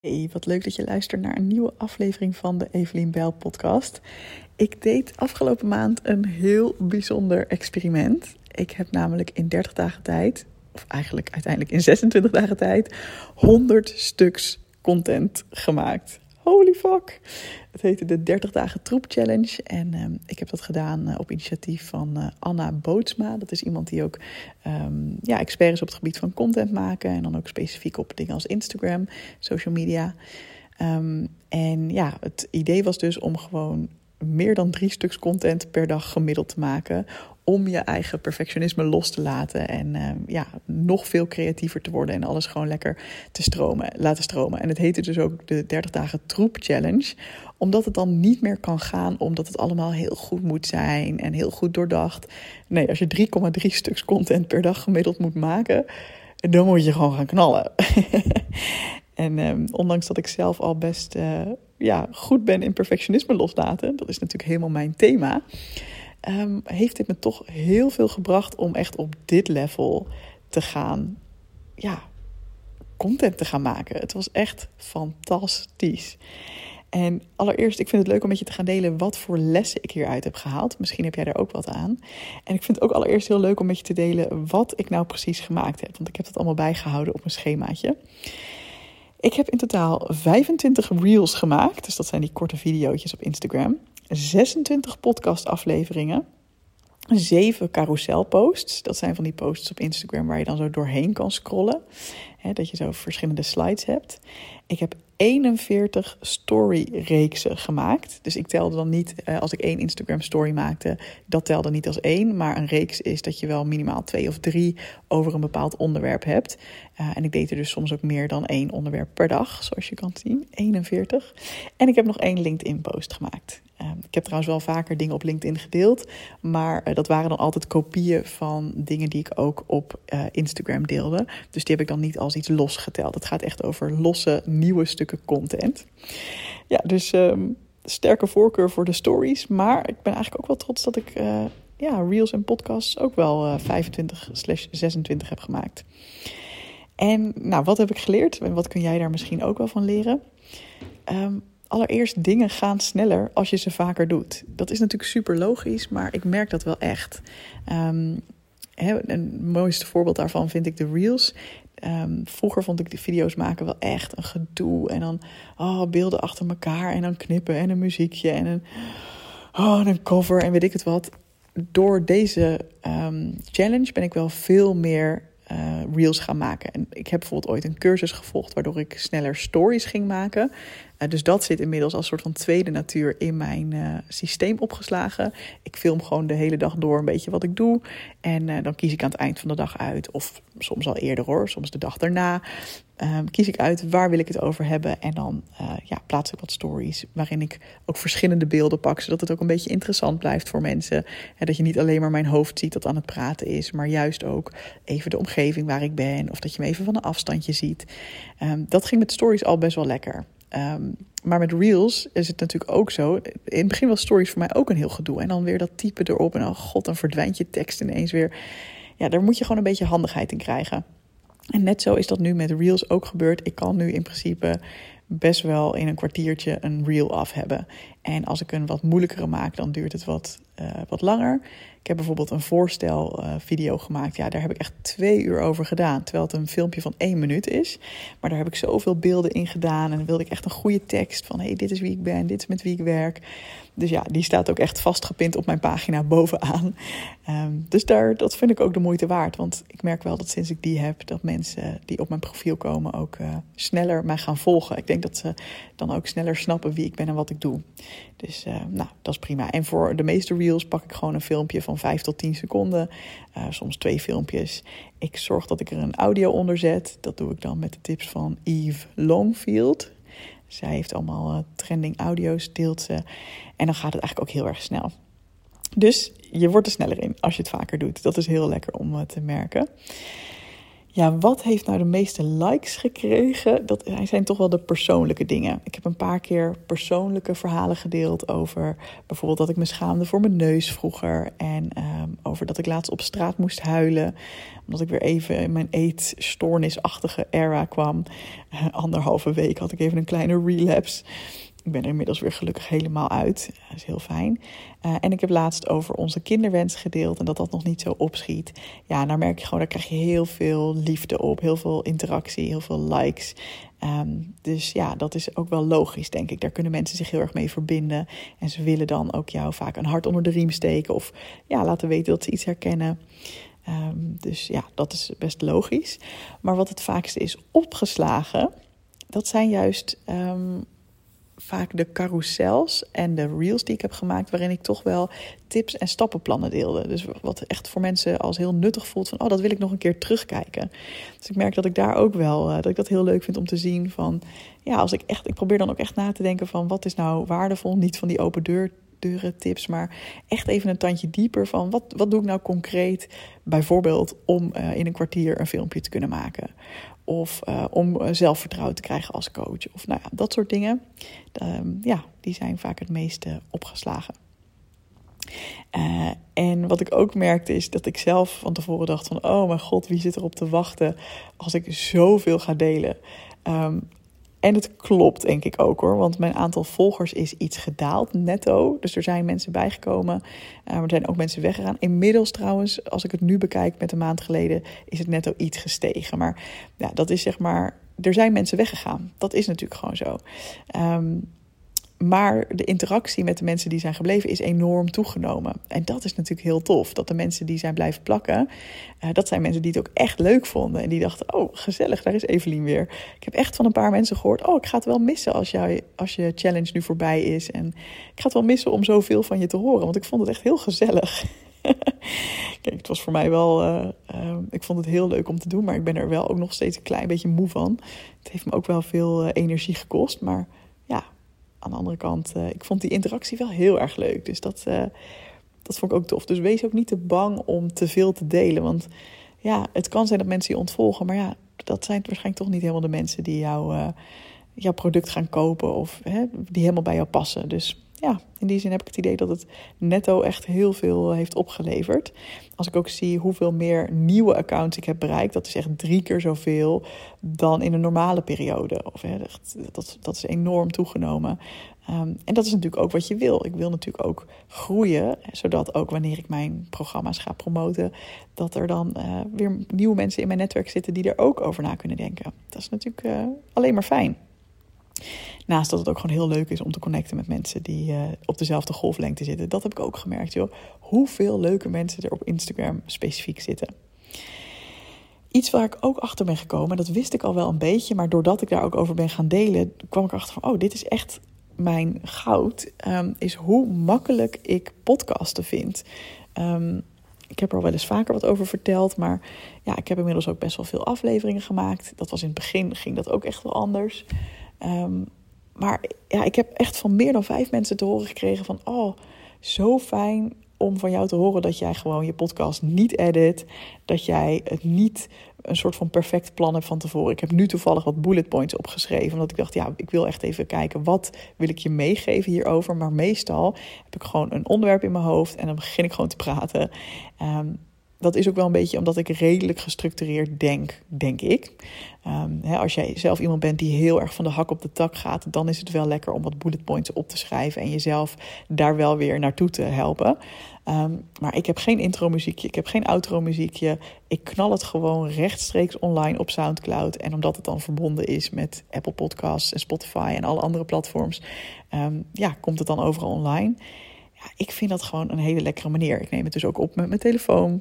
Hey, wat leuk dat je luistert naar een nieuwe aflevering van de Evelien Bell podcast. Ik deed afgelopen maand een heel bijzonder experiment. Ik heb namelijk in 30 dagen tijd, of eigenlijk uiteindelijk in 26 dagen tijd, 100 stuks content gemaakt. Holy fuck! Het heette de 30 dagen troep challenge. En um, ik heb dat gedaan uh, op initiatief van uh, Anna Bootsma. Dat is iemand die ook um, ja, expert is op het gebied van content maken. En dan ook specifiek op dingen als Instagram, social media. Um, en ja, het idee was dus om gewoon meer dan drie stuks content per dag gemiddeld te maken. Om je eigen perfectionisme los te laten. En uh, ja, nog veel creatiever te worden. En alles gewoon lekker te stromen, laten stromen. En het heette dus ook de 30 dagen troep challenge. Omdat het dan niet meer kan gaan omdat het allemaal heel goed moet zijn. En heel goed doordacht. Nee, als je 3,3 stuks content per dag gemiddeld moet maken. Dan moet je gewoon gaan knallen. en um, ondanks dat ik zelf al best... Uh, ja, goed ben in perfectionisme loslaten, dat is natuurlijk helemaal mijn thema, um, heeft dit me toch heel veel gebracht om echt op dit level te gaan, ja, content te gaan maken. Het was echt fantastisch. En allereerst, ik vind het leuk om met je te gaan delen wat voor lessen ik hieruit heb gehaald. Misschien heb jij daar ook wat aan. En ik vind het ook allereerst heel leuk om met je te delen wat ik nou precies gemaakt heb. Want ik heb het allemaal bijgehouden op een schemaatje. Ik heb in totaal 25 reels gemaakt. Dus dat zijn die korte video's op Instagram. 26 podcastafleveringen. 7 carouselposts. Dat zijn van die posts op Instagram waar je dan zo doorheen kan scrollen. Hè, dat je zo verschillende slides hebt. Ik heb 41 story-reeksen gemaakt. Dus ik telde dan niet, uh, als ik één Instagram-story maakte, dat telde niet als één. Maar een reeks is dat je wel minimaal twee of drie over een bepaald onderwerp hebt. Uh, en ik deed er dus soms ook meer dan één onderwerp per dag, zoals je kan zien. 41. En ik heb nog één LinkedIn-post gemaakt. Uh, ik heb trouwens wel vaker dingen op LinkedIn gedeeld. Maar uh, dat waren dan altijd kopieën van dingen die ik ook op uh, Instagram deelde. Dus die heb ik dan niet als iets los geteld. Het gaat echt over losse, nieuwe stukken content. Ja, dus um, sterke voorkeur voor de stories. Maar ik ben eigenlijk ook wel trots dat ik uh, ja, reels en podcasts ook wel 25 slash 26 heb gemaakt. En nou, wat heb ik geleerd? En wat kun jij daar misschien ook wel van leren? Um, allereerst dingen gaan sneller als je ze vaker doet. Dat is natuurlijk super logisch, maar ik merk dat wel echt. Um, een mooiste voorbeeld daarvan vind ik de reels. Um, vroeger vond ik de video's maken wel echt een gedoe. En dan oh, beelden achter elkaar en dan knippen en een muziekje en een, oh, een cover en weet ik het wat. Door deze um, challenge ben ik wel veel meer reels gaan maken. En ik heb bijvoorbeeld ooit een cursus gevolgd waardoor ik sneller stories ging maken. Uh, dus dat zit inmiddels als soort van tweede natuur in mijn uh, systeem opgeslagen. Ik film gewoon de hele dag door een beetje wat ik doe. En dan kies ik aan het eind van de dag uit, of soms al eerder hoor, soms de dag daarna. Um, kies ik uit waar wil ik het over hebben. En dan uh, ja, plaats ik wat stories waarin ik ook verschillende beelden pak. Zodat het ook een beetje interessant blijft voor mensen. En dat je niet alleen maar mijn hoofd ziet dat aan het praten is. Maar juist ook even de omgeving waar ik ben. Of dat je me even van een afstandje ziet. Um, dat ging met stories al best wel lekker. Um, maar met reels is het natuurlijk ook zo. In het begin was stories voor mij ook een heel gedoe. En dan weer dat typen erop. En dan, god, dan verdwijnt je tekst ineens weer. Ja, daar moet je gewoon een beetje handigheid in krijgen. En net zo is dat nu met Reels ook gebeurd. Ik kan nu in principe best wel in een kwartiertje een reel af hebben. En als ik een wat moeilijkere maak, dan duurt het wat, uh, wat langer. Ik heb bijvoorbeeld een voorstel uh, video gemaakt. Ja, daar heb ik echt twee uur over gedaan. Terwijl het een filmpje van één minuut is. Maar daar heb ik zoveel beelden in gedaan. En dan wilde ik echt een goede tekst van... hey, dit is wie ik ben, dit is met wie ik werk. Dus ja, die staat ook echt vastgepind op mijn pagina bovenaan. Um, dus daar, dat vind ik ook de moeite waard. Want ik merk wel dat sinds ik die heb... dat mensen die op mijn profiel komen ook uh, sneller mij gaan volgen. Ik denk dat ze dan ook sneller snappen wie ik ben en wat ik doe. Dus uh, nou, dat is prima. En voor de meeste reels pak ik gewoon een filmpje van 5 tot 10 seconden. Uh, soms twee filmpjes. Ik zorg dat ik er een audio onder zet. Dat doe ik dan met de tips van Eve Longfield. Zij heeft allemaal trending audio's, deelt ze. En dan gaat het eigenlijk ook heel erg snel. Dus je wordt er sneller in als je het vaker doet. Dat is heel lekker om te merken. Ja, wat heeft nou de meeste likes gekregen? Dat zijn toch wel de persoonlijke dingen. Ik heb een paar keer persoonlijke verhalen gedeeld over bijvoorbeeld dat ik me schaamde voor mijn neus vroeger. En ehm, over dat ik laatst op straat moest huilen. Omdat ik weer even in mijn eetstoornisachtige era kwam. anderhalve week had ik even een kleine relapse. Ik ben er inmiddels weer gelukkig helemaal uit. Dat is heel fijn. Uh, en ik heb laatst over onze kinderwens gedeeld en dat dat nog niet zo opschiet. Ja, daar merk je gewoon, daar krijg je heel veel liefde op, heel veel interactie, heel veel likes. Um, dus ja, dat is ook wel logisch, denk ik. Daar kunnen mensen zich heel erg mee verbinden. En ze willen dan ook jou vaak een hart onder de riem steken of ja, laten weten dat ze iets herkennen. Um, dus ja, dat is best logisch. Maar wat het vaakste is opgeslagen, dat zijn juist. Um, vaak de carousels en de reels die ik heb gemaakt, waarin ik toch wel tips en stappenplannen deelde. Dus wat echt voor mensen als heel nuttig voelt van, oh, dat wil ik nog een keer terugkijken. Dus ik merk dat ik daar ook wel, uh, dat ik dat heel leuk vind om te zien van, ja, als ik echt, ik probeer dan ook echt na te denken van, wat is nou waardevol? Niet van die open deur deuren tips, maar echt even een tandje dieper van wat, wat doe ik nou concreet, bijvoorbeeld om uh, in een kwartier een filmpje te kunnen maken. Of uh, om eh, zelfvertrouwen te krijgen als coach. Of nou ja, dat soort dingen. Um, ja, die zijn vaak het meeste opgeslagen. En wat ik ook merkte is dat ik zelf van tevoren dacht van... oh mijn god, wie zit erop te wachten als ik zoveel ga delen? Um, en het klopt, denk ik ook hoor. Want mijn aantal volgers is iets gedaald, netto. Dus er zijn mensen bijgekomen. Maar er zijn ook mensen weggegaan. Inmiddels trouwens, als ik het nu bekijk met een maand geleden, is het netto iets gestegen. Maar ja, dat is zeg maar. Er zijn mensen weggegaan. Dat is natuurlijk gewoon zo. Um, maar de interactie met de mensen die zijn gebleven is enorm toegenomen. En dat is natuurlijk heel tof. Dat de mensen die zijn blijven plakken, uh, dat zijn mensen die het ook echt leuk vonden. En die dachten, oh gezellig, daar is Evelien weer. Ik heb echt van een paar mensen gehoord, oh ik ga het wel missen als, jij, als je challenge nu voorbij is. En ik ga het wel missen om zoveel van je te horen, want ik vond het echt heel gezellig. Kijk, het was voor mij wel. Uh, uh, ik vond het heel leuk om te doen, maar ik ben er wel ook nog steeds een klein beetje moe van. Het heeft me ook wel veel energie gekost. Maar aan de andere kant, uh, ik vond die interactie wel heel erg leuk. Dus dat, uh, dat vond ik ook tof. Dus wees ook niet te bang om te veel te delen. Want ja, het kan zijn dat mensen je ontvolgen. Maar ja, dat zijn waarschijnlijk toch niet helemaal de mensen die jou, uh, jouw product gaan kopen. Of hè, die helemaal bij jou passen. Dus ja, in die zin heb ik het idee dat het netto echt heel veel heeft opgeleverd. Als ik ook zie hoeveel meer nieuwe accounts ik heb bereikt, dat is echt drie keer zoveel dan in een normale periode. Of, dat, dat is enorm toegenomen. Um, en dat is natuurlijk ook wat je wil. Ik wil natuurlijk ook groeien, zodat ook wanneer ik mijn programma's ga promoten, dat er dan uh, weer nieuwe mensen in mijn netwerk zitten die er ook over na kunnen denken. Dat is natuurlijk uh, alleen maar fijn. Naast dat het ook gewoon heel leuk is om te connecten met mensen die uh, op dezelfde golflengte zitten. Dat heb ik ook gemerkt, joh. Hoeveel leuke mensen er op Instagram specifiek zitten. Iets waar ik ook achter ben gekomen, dat wist ik al wel een beetje, maar doordat ik daar ook over ben gaan delen, kwam ik achter van, oh, dit is echt mijn goud, um, is hoe makkelijk ik podcasten vind. Um, ik heb er al wel eens vaker wat over verteld, maar ja, ik heb inmiddels ook best wel veel afleveringen gemaakt. Dat was in het begin, ging dat ook echt wel anders. Um, maar ja, ik heb echt van meer dan vijf mensen te horen gekregen van... oh, zo fijn om van jou te horen dat jij gewoon je podcast niet edit. Dat jij het niet een soort van perfect plan hebt van tevoren. Ik heb nu toevallig wat bullet points opgeschreven. Omdat ik dacht, ja, ik wil echt even kijken wat wil ik je meegeven hierover. Maar meestal heb ik gewoon een onderwerp in mijn hoofd en dan begin ik gewoon te praten. Um, dat is ook wel een beetje omdat ik redelijk gestructureerd denk, denk ik. Um, hè, als jij zelf iemand bent die heel erg van de hak op de tak gaat, dan is het wel lekker om wat bullet points op te schrijven en jezelf daar wel weer naartoe te helpen. Um, maar ik heb geen intro muziekje, ik heb geen outro muziekje. Ik knal het gewoon rechtstreeks online op SoundCloud. En omdat het dan verbonden is met Apple Podcasts en Spotify en alle andere platforms, um, ja, komt het dan overal online. Ja, ik vind dat gewoon een hele lekkere manier. Ik neem het dus ook op met mijn telefoon.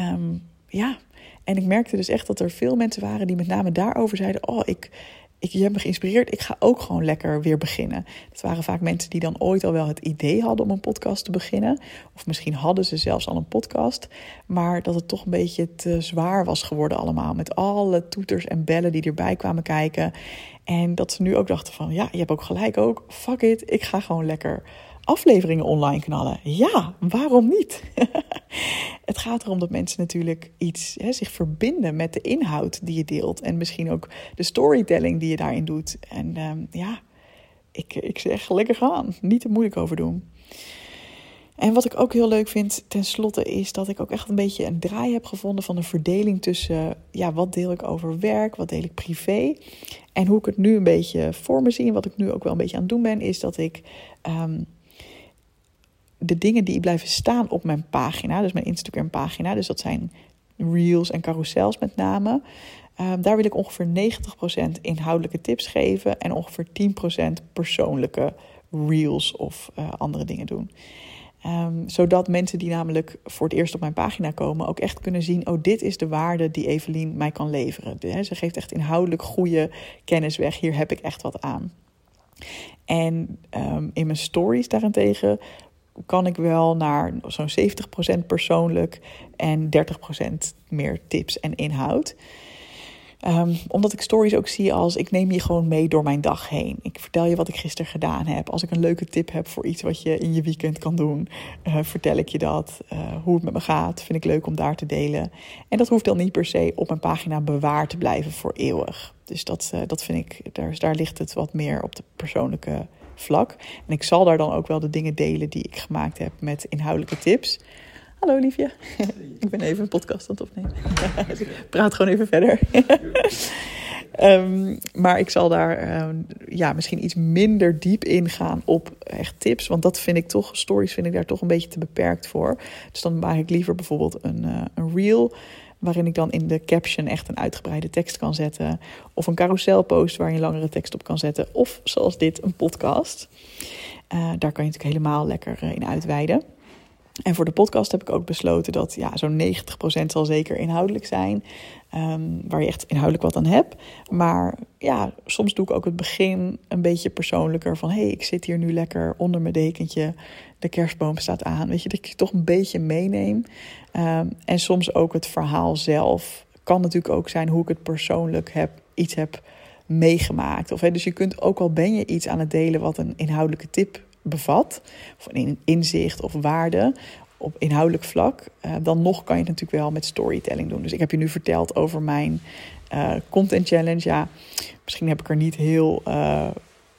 Um, ja, en ik merkte dus echt dat er veel mensen waren die met name daarover zeiden: Oh, ik, ik, je hebt me geïnspireerd, ik ga ook gewoon lekker weer beginnen. Dat waren vaak mensen die dan ooit al wel het idee hadden om een podcast te beginnen. Of misschien hadden ze zelfs al een podcast, maar dat het toch een beetje te zwaar was geworden allemaal. Met alle toeters en bellen die erbij kwamen kijken. En dat ze nu ook dachten van, ja, je hebt ook gelijk ook, fuck it, ik ga gewoon lekker afleveringen online knallen. Ja, waarom niet? het gaat erom dat mensen natuurlijk iets hè, zich verbinden met de inhoud die je deelt. En misschien ook de storytelling die je daarin doet. En ehm, ja, ik, ik zeg lekker gaan. Niet te moeilijk over doen. En wat ik ook heel leuk vind, tenslotte, is dat ik ook echt een beetje een draai heb gevonden van de verdeling tussen, ja, wat deel ik over werk, wat deel ik privé. En hoe ik het nu een beetje voor me zie en wat ik nu ook wel een beetje aan het doen ben, is dat ik ehm, de dingen die blijven staan op mijn pagina, dus mijn Instagram pagina, dus dat zijn reels en carousels met name. Um, daar wil ik ongeveer 90% inhoudelijke tips geven en ongeveer 10% persoonlijke reels of uh, andere dingen doen. Um, zodat mensen die namelijk voor het eerst op mijn pagina komen ook echt kunnen zien: oh, dit is de waarde die Evelien mij kan leveren. Ze geeft echt inhoudelijk goede kennis weg. Hier heb ik echt wat aan. En um, in mijn stories daarentegen kan ik wel naar zo'n 70% persoonlijk en 30% meer tips en inhoud. Um, omdat ik stories ook zie als ik neem je gewoon mee door mijn dag heen. Ik vertel je wat ik gisteren gedaan heb. Als ik een leuke tip heb voor iets wat je in je weekend kan doen, uh, vertel ik je dat. Uh, hoe het met me gaat, vind ik leuk om daar te delen. En dat hoeft dan niet per se op mijn pagina bewaard te blijven voor eeuwig. Dus dat, uh, dat vind ik, daar, daar ligt het wat meer op de persoonlijke vlak. En ik zal daar dan ook wel de dingen delen die ik gemaakt heb met inhoudelijke tips. Hallo liefje, ik ben even een podcast aan het opnemen. praat gewoon even verder. um, maar ik zal daar um, ja, misschien iets minder diep ingaan op echt tips. Want dat vind ik toch, stories vind ik daar toch een beetje te beperkt voor. Dus dan maak ik liever bijvoorbeeld een, uh, een reel waarin ik dan in de caption echt een uitgebreide tekst kan zetten. Of een carouselpost waar je langere tekst op kan zetten. Of zoals dit, een podcast. Uh, daar kan je natuurlijk helemaal lekker uh, in uitweiden. En voor de podcast heb ik ook besloten dat ja, zo'n 90% zal zeker inhoudelijk zijn. Um, waar je echt inhoudelijk wat aan hebt. Maar ja, soms doe ik ook het begin een beetje persoonlijker. Van hé, hey, ik zit hier nu lekker onder mijn dekentje. De kerstboom staat aan. Weet je, dat ik je toch een beetje meeneem. Um, en soms ook het verhaal zelf. Kan natuurlijk ook zijn hoe ik het persoonlijk heb, iets heb meegemaakt. Of, hè, dus je kunt ook al ben je iets aan het delen wat een inhoudelijke tip bevat, of een inzicht of waarde op inhoudelijk vlak, uh, dan nog kan je het natuurlijk wel met storytelling doen. Dus ik heb je nu verteld over mijn uh, content challenge. Ja, misschien heb ik er niet heel, uh,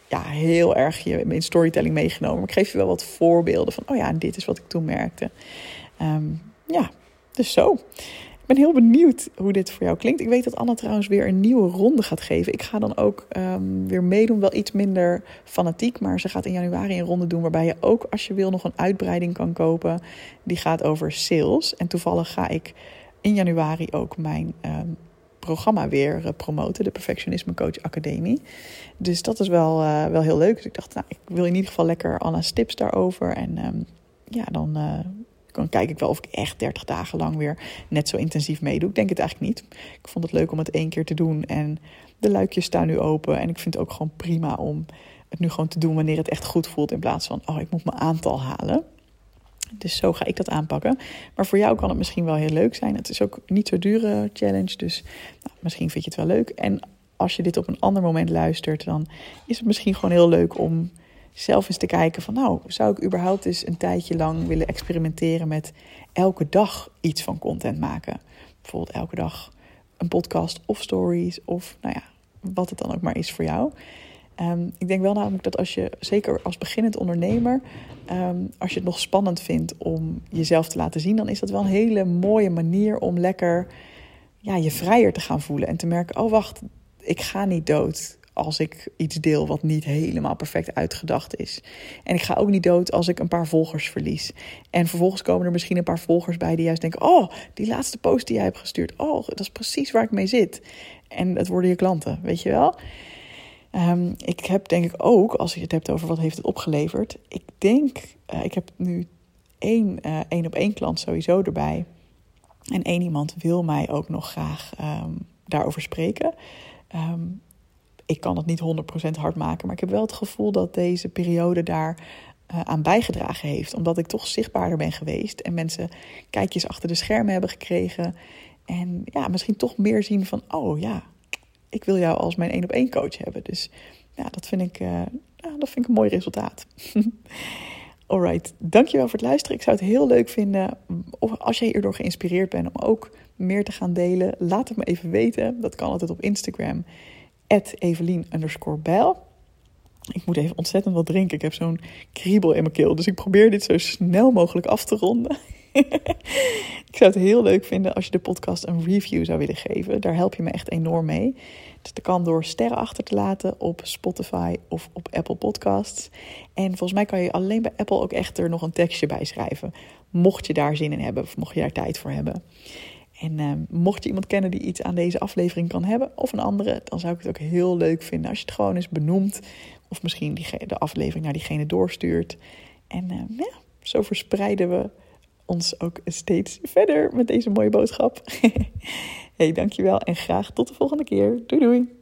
ja, heel erg je in storytelling meegenomen. Maar ik geef je wel wat voorbeelden van, oh ja, dit is wat ik toen merkte. Um, ja, dus zo. Ik ben heel benieuwd hoe dit voor jou klinkt. Ik weet dat Anna trouwens weer een nieuwe ronde gaat geven. Ik ga dan ook um, weer meedoen, wel iets minder fanatiek. Maar ze gaat in januari een ronde doen waarbij je ook, als je wil, nog een uitbreiding kan kopen. Die gaat over sales. En toevallig ga ik in januari ook mijn um, programma weer uh, promoten, de Perfectionisme Coach Academie. Dus dat is wel, uh, wel heel leuk. Dus ik dacht, nou, ik wil in ieder geval lekker Anna's tips daarover. En um, ja, dan... Uh, dan kijk ik wel of ik echt 30 dagen lang weer net zo intensief meedoe. Ik denk het eigenlijk niet. Ik vond het leuk om het één keer te doen. En de luikjes staan nu open. En ik vind het ook gewoon prima om het nu gewoon te doen wanneer het echt goed voelt. In plaats van, oh, ik moet mijn aantal halen. Dus zo ga ik dat aanpakken. Maar voor jou kan het misschien wel heel leuk zijn. Het is ook niet zo dure challenge. Dus nou, misschien vind je het wel leuk. En als je dit op een ander moment luistert, dan is het misschien gewoon heel leuk om zelf eens te kijken van nou, zou ik überhaupt eens een tijdje lang willen experimenteren met elke dag iets van content maken. Bijvoorbeeld elke dag een podcast of stories of nou ja, wat het dan ook maar is voor jou. Um, ik denk wel namelijk dat als je, zeker als beginnend ondernemer, um, als je het nog spannend vindt om jezelf te laten zien, dan is dat wel een hele mooie manier om lekker ja, je vrijer te gaan voelen en te merken, oh wacht, ik ga niet dood als ik iets deel wat niet helemaal perfect uitgedacht is. En ik ga ook niet dood als ik een paar volgers verlies. En vervolgens komen er misschien een paar volgers bij die juist denken: Oh, die laatste post die jij hebt gestuurd. Oh, dat is precies waar ik mee zit. En het worden je klanten, weet je wel. Um, ik heb denk ik ook, als je het hebt over wat heeft het opgeleverd. Ik denk, uh, ik heb nu één, uh, één op één klant sowieso erbij. En één iemand wil mij ook nog graag um, daarover spreken. Um, ik kan het niet 100% hard maken, maar ik heb wel het gevoel dat deze periode daar uh, aan bijgedragen heeft. Omdat ik toch zichtbaarder ben geweest en mensen kijkjes achter de schermen hebben gekregen. En ja, misschien toch meer zien van, oh ja, ik wil jou als mijn één op één coach hebben. Dus ja, dat vind ik, ja, dat vind ik een mooi resultaat. Alright, dankjewel voor het luisteren. Ik zou het heel leuk vinden of als jij hierdoor geïnspireerd bent om ook meer te gaan delen. Laat het me even weten. Dat kan altijd op Instagram. Evelien bijl. Ik moet even ontzettend wat drinken. Ik heb zo'n kriebel in mijn keel. Dus ik probeer dit zo snel mogelijk af te ronden. ik zou het heel leuk vinden als je de podcast een review zou willen geven. Daar help je me echt enorm mee. Dus dat kan door sterren achter te laten op Spotify of op Apple Podcasts. En volgens mij kan je alleen bij Apple ook echt er nog een tekstje bij schrijven. Mocht je daar zin in hebben of mocht je daar tijd voor hebben. En uh, mocht je iemand kennen die iets aan deze aflevering kan hebben, of een andere, dan zou ik het ook heel leuk vinden als je het gewoon eens benoemt. Of misschien die, de aflevering naar diegene doorstuurt. En uh, ja, zo verspreiden we ons ook steeds verder met deze mooie boodschap. hey, dankjewel en graag tot de volgende keer. Doei doei!